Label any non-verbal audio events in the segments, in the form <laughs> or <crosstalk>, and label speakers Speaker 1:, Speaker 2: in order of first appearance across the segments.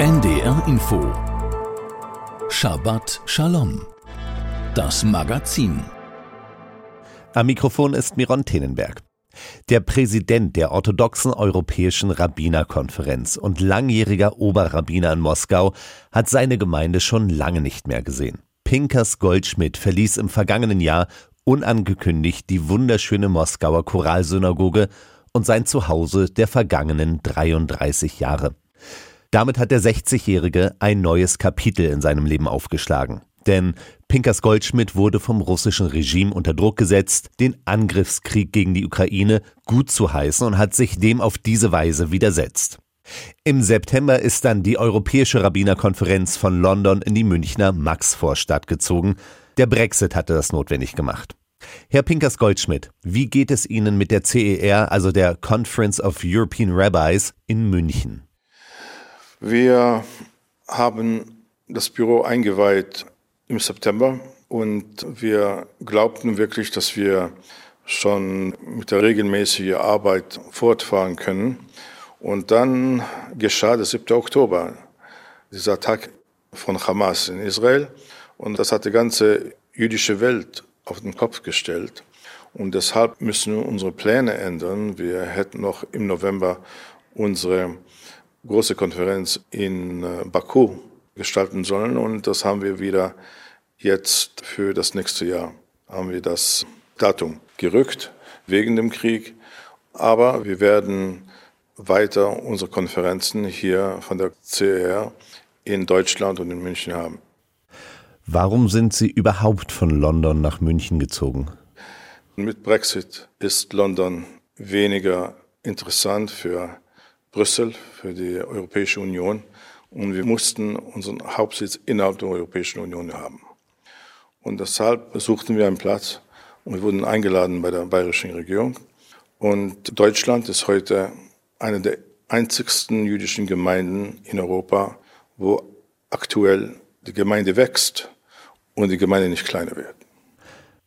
Speaker 1: NDR Info Shabbat Shalom Das Magazin
Speaker 2: Am Mikrofon ist Miron Tenenberg. Der Präsident der orthodoxen Europäischen Rabbinerkonferenz und langjähriger Oberrabbiner in Moskau hat seine Gemeinde schon lange nicht mehr gesehen. Pinkas Goldschmidt verließ im vergangenen Jahr unangekündigt die wunderschöne Moskauer Choralsynagoge und sein Zuhause der vergangenen 33 Jahre. Damit hat der 60-Jährige ein neues Kapitel in seinem Leben aufgeschlagen. Denn Pinkas Goldschmidt wurde vom russischen Regime unter Druck gesetzt, den Angriffskrieg gegen die Ukraine gut zu heißen und hat sich dem auf diese Weise widersetzt. Im September ist dann die Europäische Rabbinerkonferenz von London in die Münchner Maxvorstadt gezogen. Der Brexit hatte das notwendig gemacht. Herr Pinkers Goldschmidt, wie geht es Ihnen mit der CER, also der Conference of European Rabbis in München?
Speaker 3: Wir haben das Büro eingeweiht im September und wir glaubten wirklich, dass wir schon mit der regelmäßigen Arbeit fortfahren können. Und dann geschah der 7. Oktober, dieser Tag von Hamas in Israel. Und das hat die ganze jüdische Welt auf den Kopf gestellt. Und deshalb müssen wir unsere Pläne ändern. Wir hätten noch im November unsere große Konferenz in äh, Baku gestalten sollen. Und das haben wir wieder jetzt für das nächste Jahr, haben wir das Datum gerückt wegen dem Krieg. Aber wir werden weiter unsere Konferenzen hier von der CR in Deutschland und in München haben.
Speaker 2: Warum sind Sie überhaupt von London nach München gezogen?
Speaker 3: Mit Brexit ist London weniger interessant für Brüssel, für die Europäische Union. Und wir mussten unseren Hauptsitz innerhalb der Europäischen Union haben. Und deshalb suchten wir einen Platz und wir wurden eingeladen bei der bayerischen Regierung. Und Deutschland ist heute eine der einzigsten jüdischen Gemeinden in Europa, wo aktuell die Gemeinde wächst und die Gemeinde nicht kleiner wird.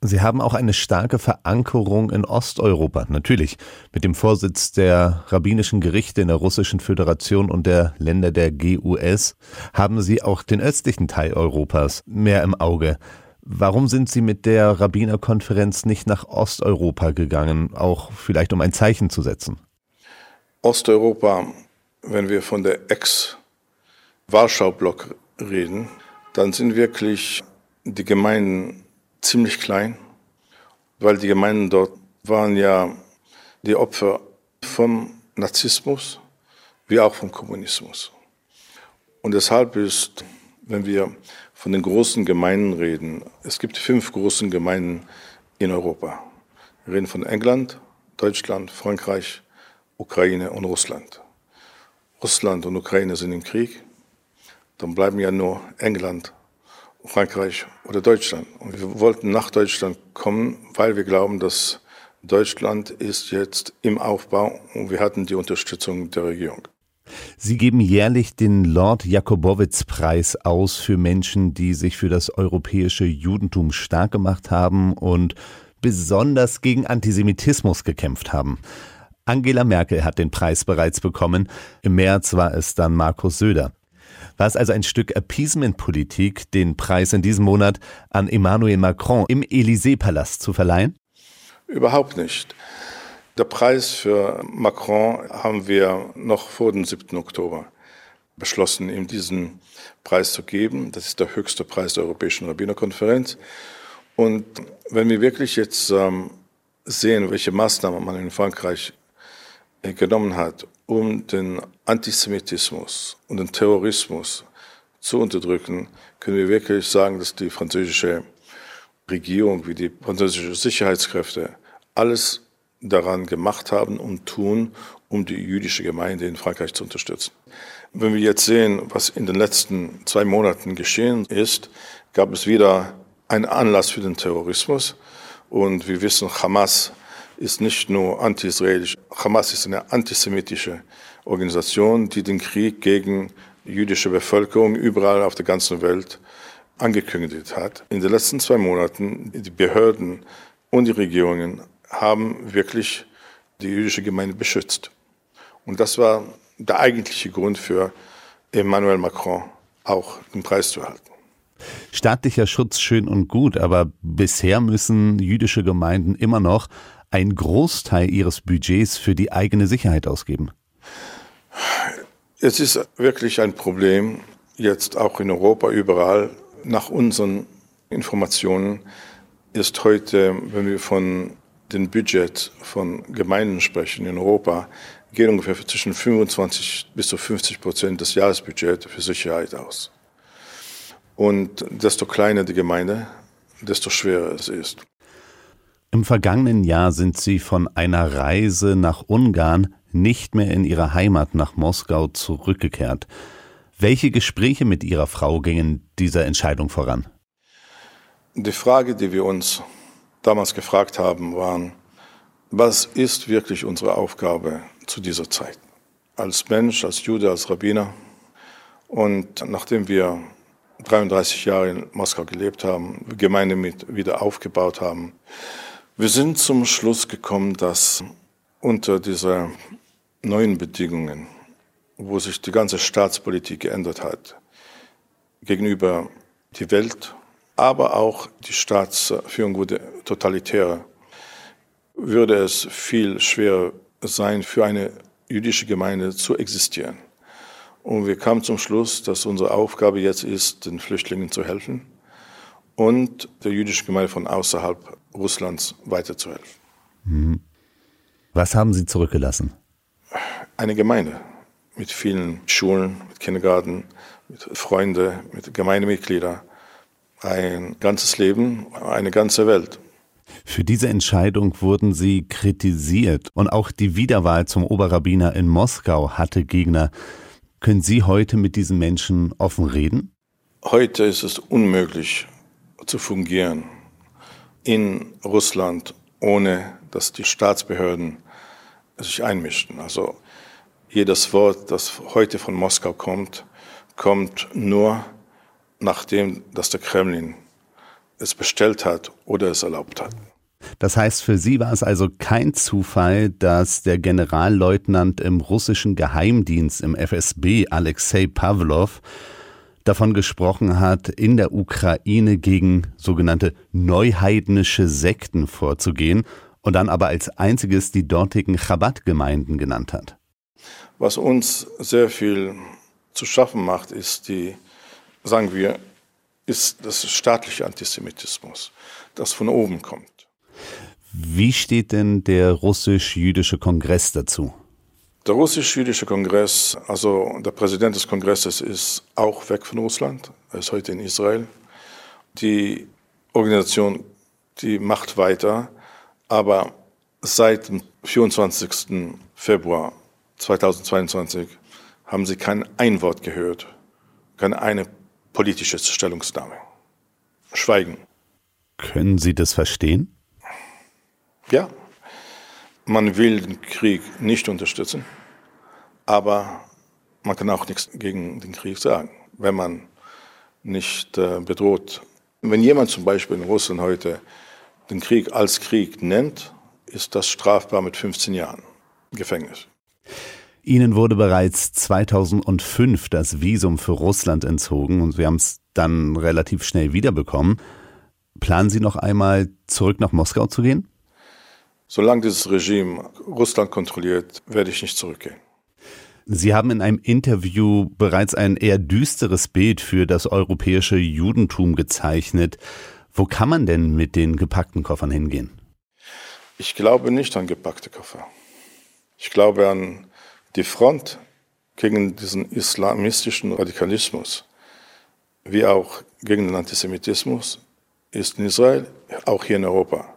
Speaker 2: Sie haben auch eine starke Verankerung in Osteuropa, natürlich mit dem Vorsitz der rabbinischen Gerichte in der Russischen Föderation und der Länder der GUS haben Sie auch den östlichen Teil Europas mehr im Auge. Warum sind Sie mit der Rabbinerkonferenz nicht nach Osteuropa gegangen, auch vielleicht um ein Zeichen zu setzen?
Speaker 3: Osteuropa, wenn wir von der Ex-Warschau-Block reden, dann sind wirklich die Gemeinden ziemlich klein, weil die Gemeinden dort waren ja die Opfer vom Narzissmus wie auch vom Kommunismus. Und deshalb ist, wenn wir von den großen Gemeinden reden, es gibt fünf großen Gemeinden in Europa. Wir reden von England, Deutschland, Frankreich, Ukraine und Russland. Russland und Ukraine sind im Krieg. Dann bleiben ja nur England, Frankreich oder Deutschland. Und wir wollten nach Deutschland kommen, weil wir glauben, dass Deutschland ist jetzt im Aufbau und wir hatten die Unterstützung der Regierung.
Speaker 2: Sie geben jährlich den Lord Jakobowitz Preis aus für Menschen, die sich für das europäische Judentum stark gemacht haben und besonders gegen Antisemitismus gekämpft haben. Angela Merkel hat den Preis bereits bekommen. Im März war es dann Markus Söder. War es also ein Stück Appeasement-Politik, den Preis in diesem Monat an Emmanuel Macron im Élysée-Palast zu verleihen?
Speaker 3: Überhaupt nicht. Der Preis für Macron haben wir noch vor dem 7. Oktober beschlossen, ihm diesen Preis zu geben. Das ist der höchste Preis der Europäischen Rabbinerkonferenz. Und wenn wir wirklich jetzt ähm, sehen, welche Maßnahmen man in Frankreich genommen hat, um den Antisemitismus und den Terrorismus zu unterdrücken, können wir wirklich sagen, dass die französische Regierung wie die französischen Sicherheitskräfte alles daran gemacht haben und tun, um die jüdische Gemeinde in Frankreich zu unterstützen. Wenn wir jetzt sehen, was in den letzten zwei Monaten geschehen ist, gab es wieder einen Anlass für den Terrorismus. Und wir wissen, Hamas ist nicht nur anti-israelisch. Hamas ist eine antisemitische Organisation, die den Krieg gegen jüdische Bevölkerung überall auf der ganzen Welt angekündigt hat. In den letzten zwei Monaten, die Behörden und die Regierungen haben wirklich die jüdische Gemeinde beschützt. Und das war der eigentliche Grund für Emmanuel Macron auch den Preis zu erhalten.
Speaker 2: Staatlicher Schutz schön und gut, aber bisher müssen jüdische Gemeinden immer noch einen Großteil ihres Budgets für die eigene Sicherheit ausgeben.
Speaker 3: Es ist wirklich ein Problem, jetzt auch in Europa überall. Nach unseren Informationen ist heute, wenn wir von dem Budget von Gemeinden sprechen in Europa, gehen ungefähr zwischen 25 bis zu 50 Prozent des Jahresbudgets für Sicherheit aus. Und desto kleiner die Gemeinde, desto schwerer es ist.
Speaker 2: Im vergangenen Jahr sind Sie von einer Reise nach Ungarn nicht mehr in Ihre Heimat nach Moskau zurückgekehrt. Welche Gespräche mit Ihrer Frau gingen dieser Entscheidung voran?
Speaker 3: Die Frage, die wir uns damals gefragt haben, waren, was ist wirklich unsere Aufgabe zu dieser Zeit? Als Mensch, als Jude, als Rabbiner. Und nachdem wir 33 Jahre in Moskau gelebt haben, Gemeinde mit wieder aufgebaut haben, wir sind zum Schluss gekommen, dass unter dieser neuen Bedingungen, wo sich die ganze Staatspolitik geändert hat, gegenüber die Welt, aber auch die Staatsführung wurde totalitärer, würde es viel schwerer sein, für eine jüdische Gemeinde zu existieren. Und wir kamen zum Schluss, dass unsere Aufgabe jetzt ist, den Flüchtlingen zu helfen und der jüdischen Gemeinde von außerhalb Russlands weiterzuhelfen.
Speaker 2: Mhm. Was haben Sie zurückgelassen?
Speaker 3: Eine Gemeinde mit vielen Schulen, mit Kindergarten, mit Freunden, mit Gemeindemitgliedern. Ein ganzes Leben, eine ganze Welt.
Speaker 2: Für diese Entscheidung wurden sie kritisiert und auch die Wiederwahl zum Oberrabbiner in Moskau hatte Gegner. Können Sie heute mit diesen Menschen offen reden?
Speaker 3: Heute ist es unmöglich zu fungieren in Russland, ohne dass die Staatsbehörden sich einmischen. Also jedes Wort, das heute von Moskau kommt, kommt nur nachdem, dass der Kremlin es bestellt hat oder es erlaubt hat.
Speaker 2: Das heißt, für Sie war es also kein Zufall, dass der Generalleutnant im russischen Geheimdienst im FSB, Alexei Pavlov, davon gesprochen hat, in der Ukraine gegen sogenannte neuheidnische Sekten vorzugehen und dann aber als einziges die dortigen Chabad-Gemeinden genannt hat.
Speaker 3: Was uns sehr viel zu schaffen macht, ist die, sagen wir, ist das staatliche Antisemitismus, das von oben kommt.
Speaker 2: Wie steht denn der russisch-jüdische Kongress dazu?
Speaker 3: Der russisch-jüdische Kongress, also der Präsident des Kongresses ist auch weg von Russland, er ist heute in Israel. Die Organisation, die macht weiter, aber seit dem 24. Februar 2022 haben sie kein ein Wort gehört, keine eine politische Stellungnahme. Schweigen.
Speaker 2: Können Sie das verstehen?
Speaker 3: Ja, man will den Krieg nicht unterstützen, aber man kann auch nichts gegen den Krieg sagen, wenn man nicht äh, bedroht. Wenn jemand zum Beispiel in Russland heute den Krieg als Krieg nennt, ist das strafbar mit 15 Jahren Gefängnis.
Speaker 2: Ihnen wurde bereits 2005 das Visum für Russland entzogen und Sie haben es dann relativ schnell wiederbekommen. Planen Sie noch einmal zurück nach Moskau zu gehen?
Speaker 3: Solange dieses Regime Russland kontrolliert, werde ich nicht zurückgehen.
Speaker 2: Sie haben in einem Interview bereits ein eher düsteres Bild für das europäische Judentum gezeichnet. Wo kann man denn mit den gepackten Koffern hingehen?
Speaker 3: Ich glaube nicht an gepackte Koffer. Ich glaube an die Front gegen diesen islamistischen Radikalismus, wie auch gegen den Antisemitismus, ist in Israel, auch hier in Europa.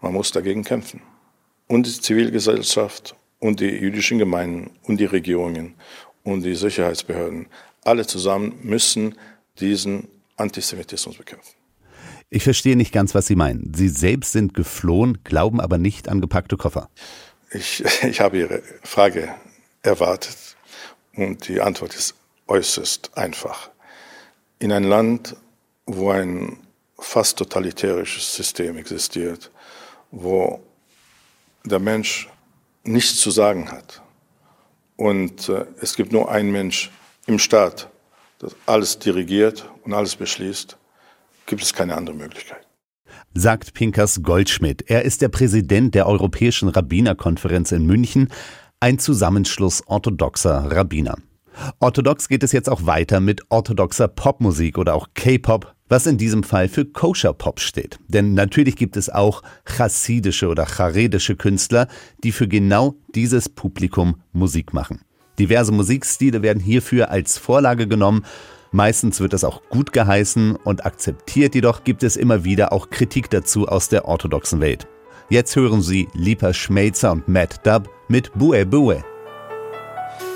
Speaker 3: Man muss dagegen kämpfen. Und die Zivilgesellschaft und die jüdischen Gemeinden und die Regierungen und die Sicherheitsbehörden, alle zusammen müssen diesen Antisemitismus bekämpfen.
Speaker 2: Ich verstehe nicht ganz, was Sie meinen. Sie selbst sind geflohen, glauben aber nicht an gepackte Koffer.
Speaker 3: Ich, <laughs> ich habe Ihre Frage erwartet und die Antwort ist äußerst einfach. In ein Land, wo ein fast totalitärisches System existiert, wo der Mensch nichts zu sagen hat und äh, es gibt nur einen Mensch, im Staat das alles dirigiert und alles beschließt, gibt es keine andere Möglichkeit.
Speaker 2: Sagt Pinkers Goldschmidt. Er ist der Präsident der Europäischen Rabbinerkonferenz in München, ein Zusammenschluss orthodoxer Rabbiner. Orthodox geht es jetzt auch weiter mit orthodoxer Popmusik oder auch K-Pop, was in diesem Fall für Kosher Pop steht. Denn natürlich gibt es auch chassidische oder charedische Künstler, die für genau dieses Publikum Musik machen. Diverse Musikstile werden hierfür als Vorlage genommen. Meistens wird das auch gut geheißen und akzeptiert, jedoch gibt es immer wieder auch Kritik dazu aus der orthodoxen Welt. Jetzt hören Sie Lipa Schmelzer und Matt Dub mit Bue Bue.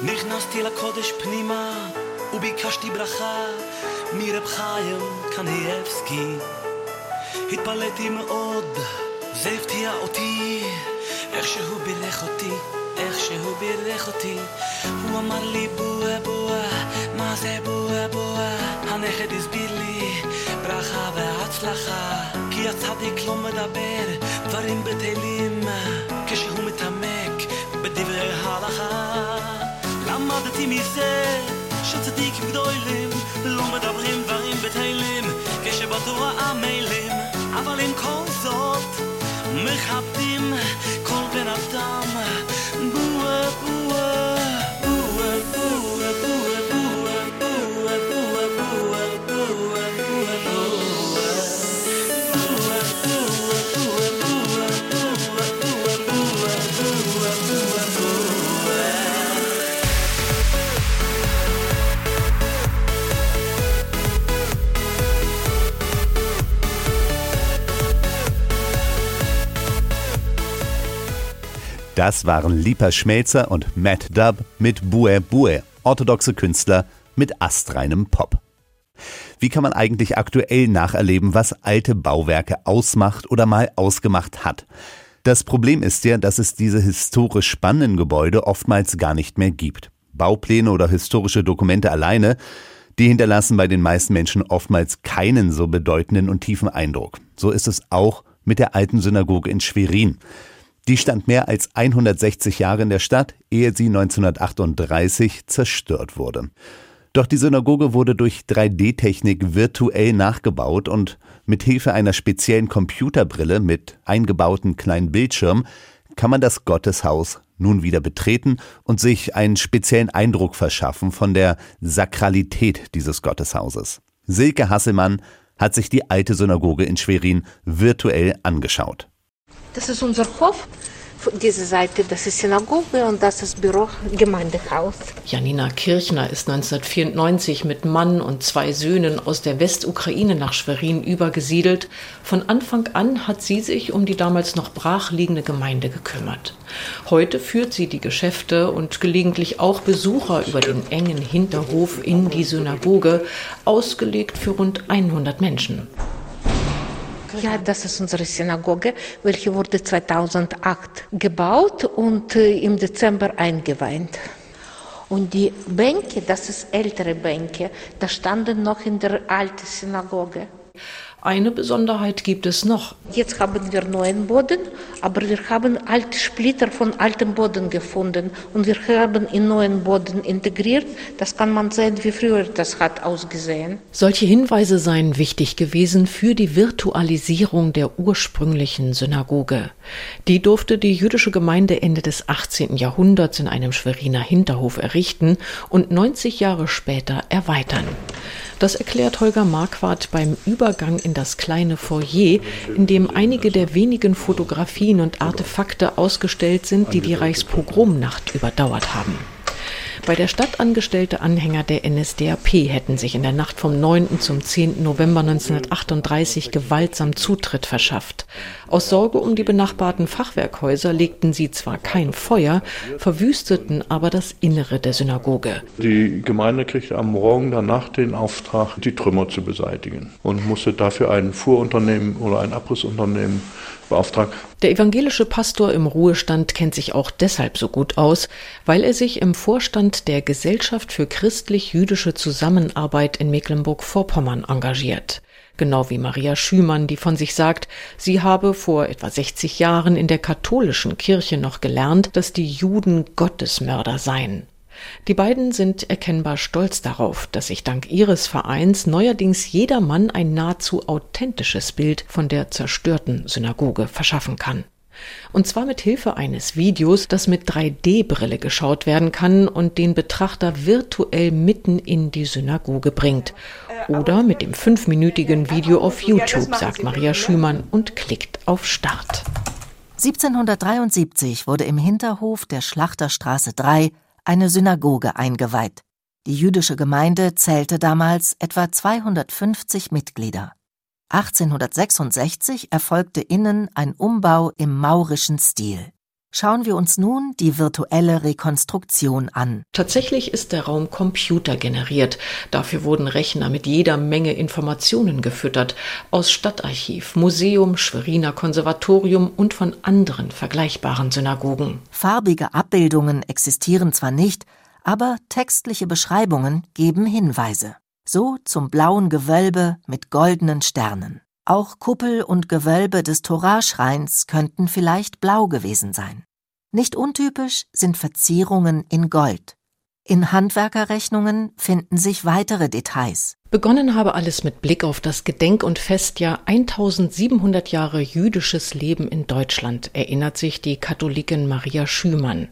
Speaker 4: נכנסתי לקודש פנימה וביקשתי ברכה מרב חיים קניאבסקי התפלאתי מאוד, זה הפתיע אותי. איך שהוא בירך אותי איך שהוא בירך אותי. הוא אמר לי בואה בואה מה זה בואה בואה הנכד הסביר לי ברכה והצלחה. כי הצדיק לא מדבר דברים בטלים. כשהוא מתעמק בדברי הלכה למדתי מזה שצדיקים גדולים לא מדברים דברים בטלים כשבתורה עמלים אבל עם כל זאת מכבדים כל בן אדם
Speaker 2: Das waren Lipa Schmelzer und Matt Dub mit Bue Bue, orthodoxe Künstler mit astreinem Pop. Wie kann man eigentlich aktuell nacherleben, was alte Bauwerke ausmacht oder mal ausgemacht hat? Das Problem ist ja, dass es diese historisch spannenden Gebäude oftmals gar nicht mehr gibt. Baupläne oder historische Dokumente alleine, die hinterlassen bei den meisten Menschen oftmals keinen so bedeutenden und tiefen Eindruck. So ist es auch mit der alten Synagoge in Schwerin. Die stand mehr als 160 Jahre in der Stadt, ehe sie 1938 zerstört wurde. Doch die Synagoge wurde durch 3D-Technik virtuell nachgebaut und mit Hilfe einer speziellen Computerbrille mit eingebauten kleinen Bildschirm kann man das Gotteshaus nun wieder betreten und sich einen speziellen Eindruck verschaffen von der Sakralität dieses Gotteshauses. Silke Hasselmann hat sich die alte Synagoge in Schwerin virtuell angeschaut.
Speaker 5: Das ist unser Hof. Diese Seite, das ist Synagoge und das ist Büro, Gemeindehaus.
Speaker 6: Janina Kirchner ist 1994 mit Mann und zwei Söhnen aus der Westukraine nach Schwerin übergesiedelt. Von Anfang an hat sie sich um die damals noch brachliegende Gemeinde gekümmert. Heute führt sie die Geschäfte und gelegentlich auch Besucher über den engen Hinterhof in die Synagoge, ausgelegt für rund 100 Menschen.
Speaker 5: Ja, das ist unsere Synagoge, welche wurde 2008 gebaut und im Dezember eingeweiht. Und die Bänke, das ist ältere Bänke, da standen noch in der alten Synagoge.
Speaker 6: Eine Besonderheit gibt es noch.
Speaker 5: Jetzt haben wir neuen Boden, aber wir haben alte Splitter von altem Boden gefunden und wir haben in neuen Boden integriert. Das kann man sehen, wie früher das hat ausgesehen.
Speaker 6: Solche Hinweise seien wichtig gewesen für die Virtualisierung der ursprünglichen Synagoge. Die durfte die jüdische Gemeinde Ende des 18. Jahrhunderts in einem Schweriner Hinterhof errichten und 90 Jahre später erweitern. Das erklärt Holger Marquardt beim Übergang in das kleine Foyer, in dem einige der wenigen Fotografien und Artefakte ausgestellt sind, die die Reichspogromnacht überdauert haben. Bei der Stadt angestellte Anhänger der NSDAP hätten sich in der Nacht vom 9. zum 10. November 1938 gewaltsam Zutritt verschafft. Aus Sorge um die benachbarten Fachwerkhäuser legten sie zwar kein Feuer, verwüsteten aber das Innere der Synagoge.
Speaker 7: Die Gemeinde kriegte am Morgen danach den Auftrag, die Trümmer zu beseitigen und musste dafür ein Fuhrunternehmen oder ein Abrissunternehmen beauftragt.
Speaker 6: Der evangelische Pastor im Ruhestand kennt sich auch deshalb so gut aus, weil er sich im Vorstand der Gesellschaft für christlich-jüdische Zusammenarbeit in Mecklenburg-Vorpommern engagiert. Genau wie Maria Schümann, die von sich sagt, sie habe vor etwa 60 Jahren in der katholischen Kirche noch gelernt, dass die Juden Gottesmörder seien. Die beiden sind erkennbar stolz darauf, dass sich dank ihres Vereins neuerdings jeder Mann ein nahezu authentisches Bild von der zerstörten Synagoge verschaffen kann. Und zwar mit Hilfe eines Videos, das mit 3D-Brille geschaut werden kann und den Betrachter virtuell mitten in die Synagoge bringt. Oder mit dem fünfminütigen Video auf YouTube, sagt Maria Schümann und klickt auf Start.
Speaker 8: 1773 wurde im Hinterhof der Schlachterstraße 3 eine Synagoge eingeweiht. Die jüdische Gemeinde zählte damals etwa 250 Mitglieder. 1866 erfolgte innen ein Umbau im maurischen Stil. Schauen wir uns nun die virtuelle Rekonstruktion an.
Speaker 6: Tatsächlich ist der Raum computergeneriert. Dafür wurden Rechner mit jeder Menge Informationen gefüttert. Aus Stadtarchiv, Museum, Schweriner Konservatorium und von anderen vergleichbaren Synagogen.
Speaker 8: Farbige Abbildungen existieren zwar nicht, aber textliche Beschreibungen geben Hinweise. So zum blauen Gewölbe mit goldenen Sternen. Auch Kuppel und Gewölbe des Toraschreins könnten vielleicht blau gewesen sein. Nicht untypisch sind Verzierungen in Gold. In Handwerkerrechnungen finden sich weitere Details.
Speaker 6: Begonnen habe alles mit Blick auf das Gedenk- und Festjahr 1700 Jahre jüdisches Leben in Deutschland, erinnert sich die Katholikin Maria Schümann.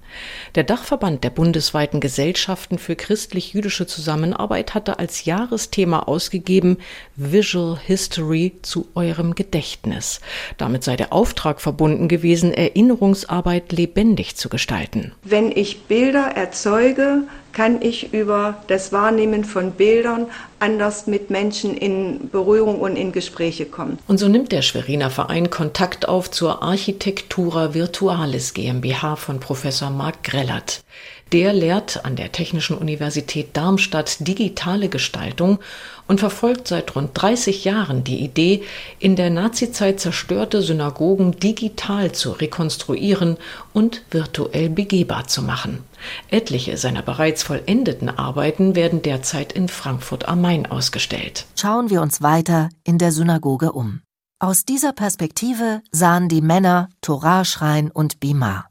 Speaker 6: Der Dachverband der bundesweiten Gesellschaften für christlich-jüdische Zusammenarbeit hatte als Jahresthema ausgegeben Visual History zu eurem Gedächtnis. Damit sei der Auftrag verbunden gewesen, Erinnerungsarbeit lebendig zu gestalten.
Speaker 9: Wenn ich Bilder erzeuge, kann ich über das Wahrnehmen von Bildern anders mit Menschen in Berührung und in Gespräche kommen.
Speaker 6: Und so nimmt der Schweriner Verein Kontakt auf zur Architektura Virtualis GmbH von Professor Marc Grellert. Der lehrt an der Technischen Universität Darmstadt digitale Gestaltung und verfolgt seit rund 30 Jahren die Idee, in der Nazizeit zerstörte Synagogen digital zu rekonstruieren und virtuell begehbar zu machen. Etliche seiner bereits vollendeten Arbeiten werden derzeit in Frankfurt am Main ausgestellt.
Speaker 8: Schauen wir uns weiter in der Synagoge um. Aus dieser Perspektive sahen die Männer Torahschrein und Bima.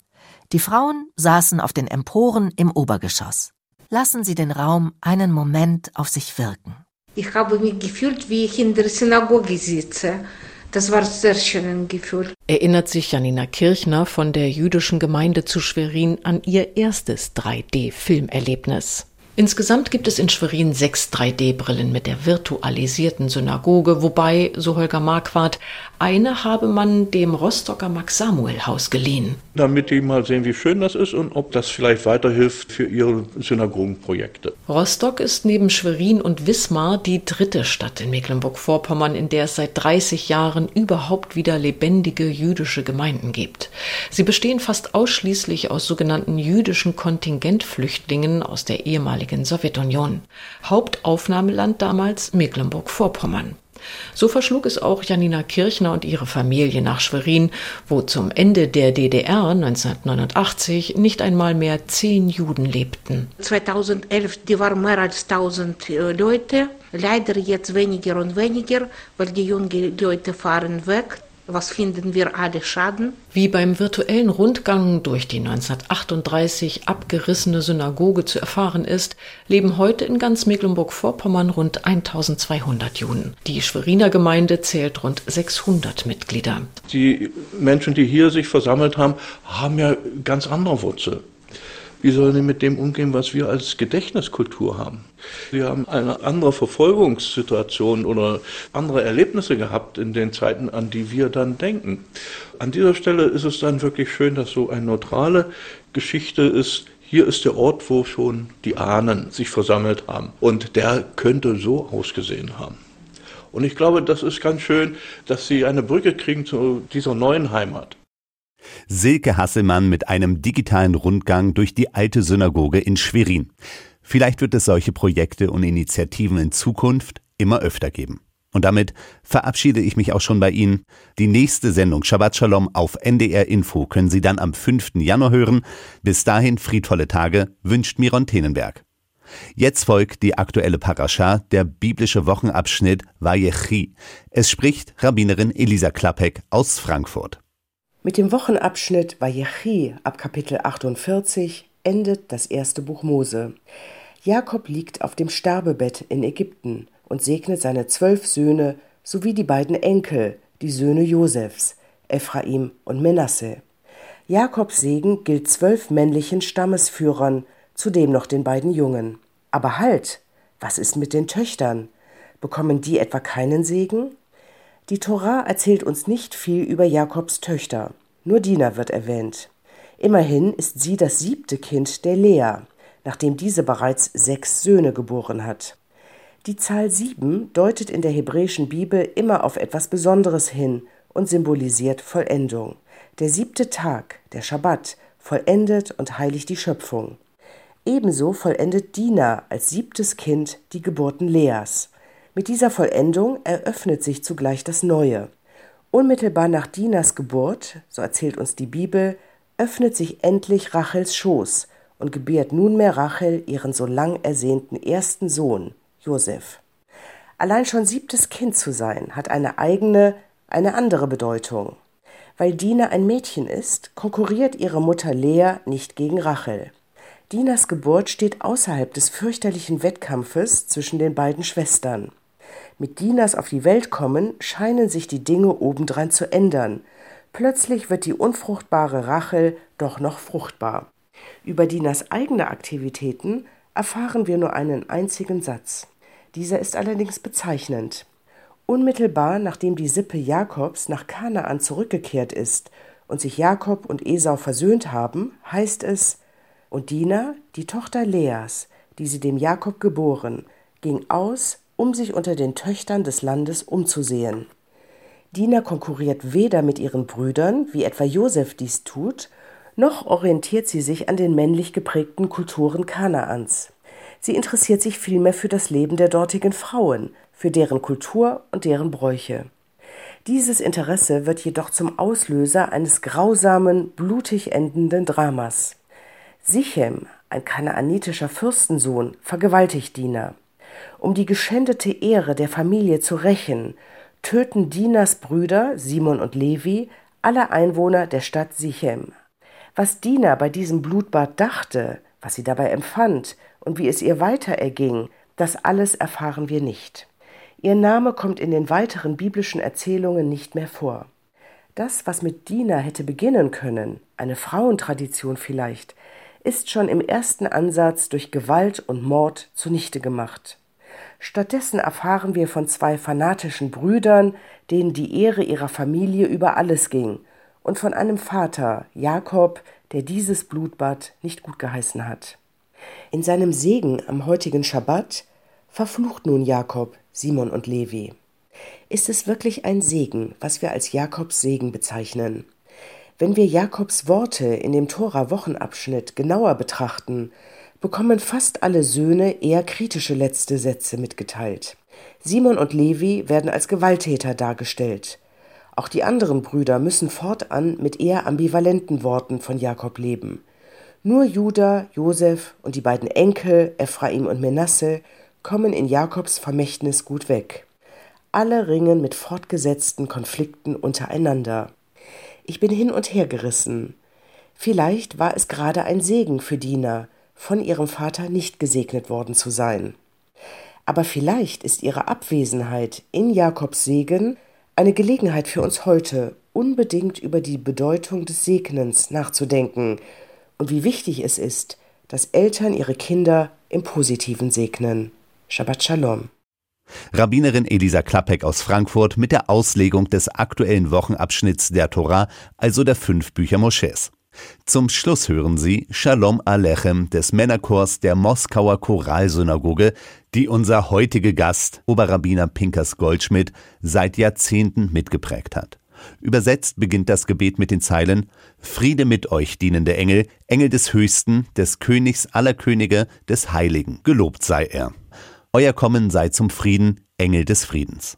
Speaker 8: Die Frauen saßen auf den Emporen im Obergeschoss. Lassen Sie den Raum einen Moment auf sich wirken.
Speaker 5: Ich habe mich gefühlt, wie ich in der Synagoge sitze. Das war sehr schön Gefühl.
Speaker 6: Erinnert sich Janina Kirchner von der jüdischen Gemeinde zu Schwerin an ihr erstes 3D-Filmerlebnis. Insgesamt gibt es in Schwerin sechs 3D-Brillen mit der virtualisierten Synagoge, wobei, so Holger Marquardt, eine habe man dem Rostocker Max-Samuel-Haus geliehen.
Speaker 7: Damit die mal sehen, wie schön das ist und ob das vielleicht weiterhilft für ihre Synagogenprojekte.
Speaker 6: Rostock ist neben Schwerin und Wismar die dritte Stadt in Mecklenburg-Vorpommern, in der es seit 30 Jahren überhaupt wieder lebendige jüdische Gemeinden gibt. Sie bestehen fast ausschließlich aus sogenannten jüdischen Kontingentflüchtlingen aus der ehemaligen Sowjetunion. Hauptaufnahmeland damals Mecklenburg-Vorpommern. So verschlug es auch Janina Kirchner und ihre Familie nach Schwerin, wo zum Ende der DDR 1989 nicht einmal mehr zehn Juden lebten.
Speaker 5: 2011, die waren mehr als 1000 äh, Leute. Leider jetzt weniger und weniger, weil die jungen Leute fahren weg. Was finden wir alle Schaden?
Speaker 6: Wie beim virtuellen Rundgang durch die 1938 abgerissene Synagoge zu erfahren ist, leben heute in ganz Mecklenburg-Vorpommern rund 1200 Juden. Die Schweriner Gemeinde zählt rund 600 Mitglieder.
Speaker 7: Die Menschen, die hier sich versammelt haben, haben ja ganz andere Wurzeln. Wie sollen die mit dem umgehen, was wir als Gedächtniskultur haben? Wir haben eine andere Verfolgungssituation oder andere Erlebnisse gehabt in den Zeiten, an die wir dann denken. An dieser Stelle ist es dann wirklich schön, dass so eine neutrale Geschichte ist. Hier ist der Ort, wo schon die Ahnen sich versammelt haben. Und der könnte so ausgesehen haben. Und ich glaube, das ist ganz schön, dass sie eine Brücke kriegen zu dieser neuen Heimat.
Speaker 2: Silke Hasselmann mit einem digitalen Rundgang durch die alte Synagoge in Schwerin. Vielleicht wird es solche Projekte und Initiativen in Zukunft immer öfter geben. Und damit verabschiede ich mich auch schon bei Ihnen. Die nächste Sendung Shabbat Shalom auf NDR Info können Sie dann am 5. Januar hören. Bis dahin friedvolle Tage wünscht Miron Tenenberg. Jetzt folgt die aktuelle Parascha, der biblische Wochenabschnitt Vayechi. Es spricht Rabbinerin Elisa Klappek aus Frankfurt.
Speaker 10: Mit dem Wochenabschnitt Vayechi ab Kapitel 48 endet das erste Buch Mose. Jakob liegt auf dem Sterbebett in Ägypten und segnet seine zwölf Söhne sowie die beiden Enkel, die Söhne Josefs, Ephraim und Menasse. Jakobs Segen gilt zwölf männlichen Stammesführern, zudem noch den beiden Jungen. Aber halt, was ist mit den Töchtern? Bekommen die etwa keinen Segen? Die Tora erzählt uns nicht viel über Jakobs Töchter, nur Dina wird erwähnt. Immerhin ist sie das siebte Kind der Lea, nachdem diese bereits sechs Söhne geboren hat. Die Zahl sieben deutet in der hebräischen Bibel immer auf etwas Besonderes hin und symbolisiert Vollendung. Der siebte Tag, der Schabbat, vollendet und heiligt die Schöpfung. Ebenso vollendet Dina als siebtes Kind die Geburten Leas. Mit dieser Vollendung eröffnet sich zugleich das Neue. Unmittelbar nach Dinas Geburt, so erzählt uns die Bibel, öffnet sich endlich Rachels Schoß und gebiert nunmehr Rachel ihren so lang ersehnten ersten Sohn, Josef. Allein schon siebtes Kind zu sein, hat eine eigene, eine andere Bedeutung. Weil Dina ein Mädchen ist, konkurriert ihre Mutter Lea nicht gegen Rachel. Dinas Geburt steht außerhalb des fürchterlichen Wettkampfes zwischen den beiden Schwestern. Mit Dinas auf die Welt kommen scheinen sich die Dinge obendrein zu ändern. Plötzlich wird die unfruchtbare Rachel doch noch fruchtbar. Über Dinas eigene Aktivitäten erfahren wir nur einen einzigen Satz. Dieser ist allerdings bezeichnend. Unmittelbar nachdem die Sippe Jakobs nach Kanaan zurückgekehrt ist und sich Jakob und Esau versöhnt haben, heißt es, und Dina, die Tochter Leas, die sie dem Jakob geboren, ging aus, um sich unter den Töchtern des Landes umzusehen. Dina konkurriert weder mit ihren Brüdern, wie etwa Josef dies tut, noch orientiert sie sich an den männlich geprägten Kulturen Kanaans. Sie interessiert sich vielmehr für das Leben der dortigen Frauen, für deren Kultur und deren Bräuche. Dieses Interesse wird jedoch zum Auslöser eines grausamen, blutig endenden Dramas. Sichem, ein kanaanitischer Fürstensohn, vergewaltigt Dina. Um die geschändete Ehre der Familie zu rächen, töten Dinas Brüder Simon und Levi alle Einwohner der Stadt Sichem. Was Dina bei diesem Blutbad dachte, was sie dabei empfand und wie es ihr weiter erging, das alles erfahren wir nicht. Ihr Name kommt in den weiteren biblischen Erzählungen nicht mehr vor. Das, was mit Dina hätte beginnen können, eine Frauentradition vielleicht, ist schon im ersten Ansatz durch Gewalt und Mord zunichte gemacht. Stattdessen erfahren wir von zwei fanatischen Brüdern, denen die Ehre ihrer Familie über alles ging, und von einem Vater, Jakob, der dieses Blutbad nicht gut geheißen hat. In seinem Segen am heutigen Schabbat verflucht nun Jakob Simon und Levi. Ist es wirklich ein Segen, was wir als Jakobs Segen bezeichnen? Wenn wir Jakobs Worte in dem Tora-Wochenabschnitt genauer betrachten, bekommen fast alle Söhne eher kritische letzte Sätze mitgeteilt. Simon und Levi werden als Gewalttäter dargestellt. Auch die anderen Brüder müssen fortan mit eher ambivalenten Worten von Jakob leben. Nur Judah, Josef und die beiden Enkel, Ephraim und Menasse, kommen in Jakobs Vermächtnis gut weg. Alle ringen mit fortgesetzten Konflikten untereinander. Ich bin hin und her gerissen. Vielleicht war es gerade ein Segen für Dina, von ihrem Vater nicht gesegnet worden zu sein. Aber vielleicht ist ihre Abwesenheit in Jakobs Segen eine Gelegenheit für uns heute, unbedingt über die Bedeutung des Segnens nachzudenken und wie wichtig es ist, dass Eltern ihre Kinder im Positiven segnen. Shabbat Shalom.
Speaker 2: Rabbinerin Elisa Klappek aus Frankfurt mit der Auslegung des aktuellen Wochenabschnitts der Tora, also der fünf Bücher Moschäs. Zum Schluss hören Sie Shalom Alechem des Männerchors der Moskauer Choralsynagoge, die unser heutiger Gast, Oberrabbiner Pinkas Goldschmidt, seit Jahrzehnten mitgeprägt hat. Übersetzt beginnt das Gebet mit den Zeilen Friede mit euch, dienende Engel, Engel des Höchsten, des Königs aller Könige, des Heiligen, gelobt sei er. Euer Kommen sei zum Frieden, Engel des Friedens.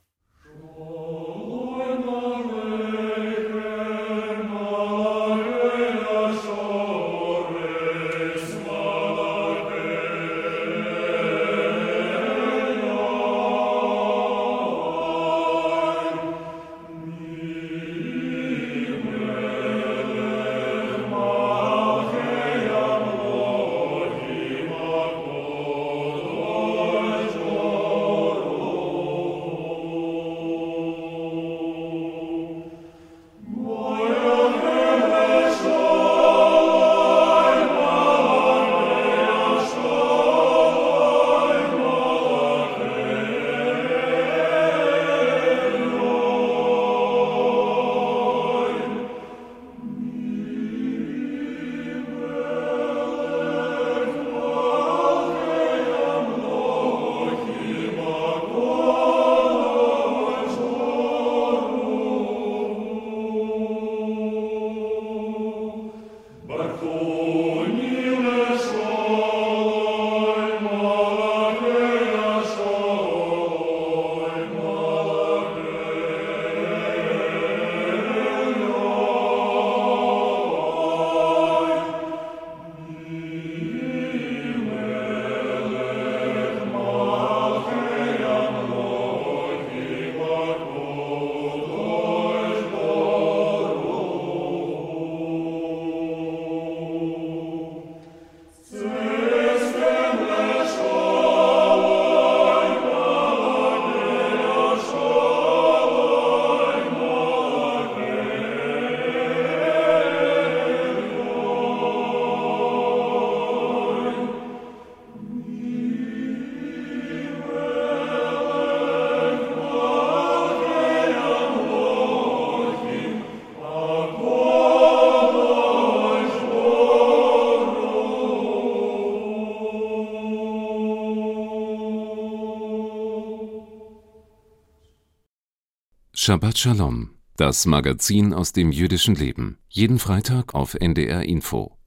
Speaker 11: Shabbat Shalom, das Magazin aus dem jüdischen Leben. Jeden Freitag auf NDR Info.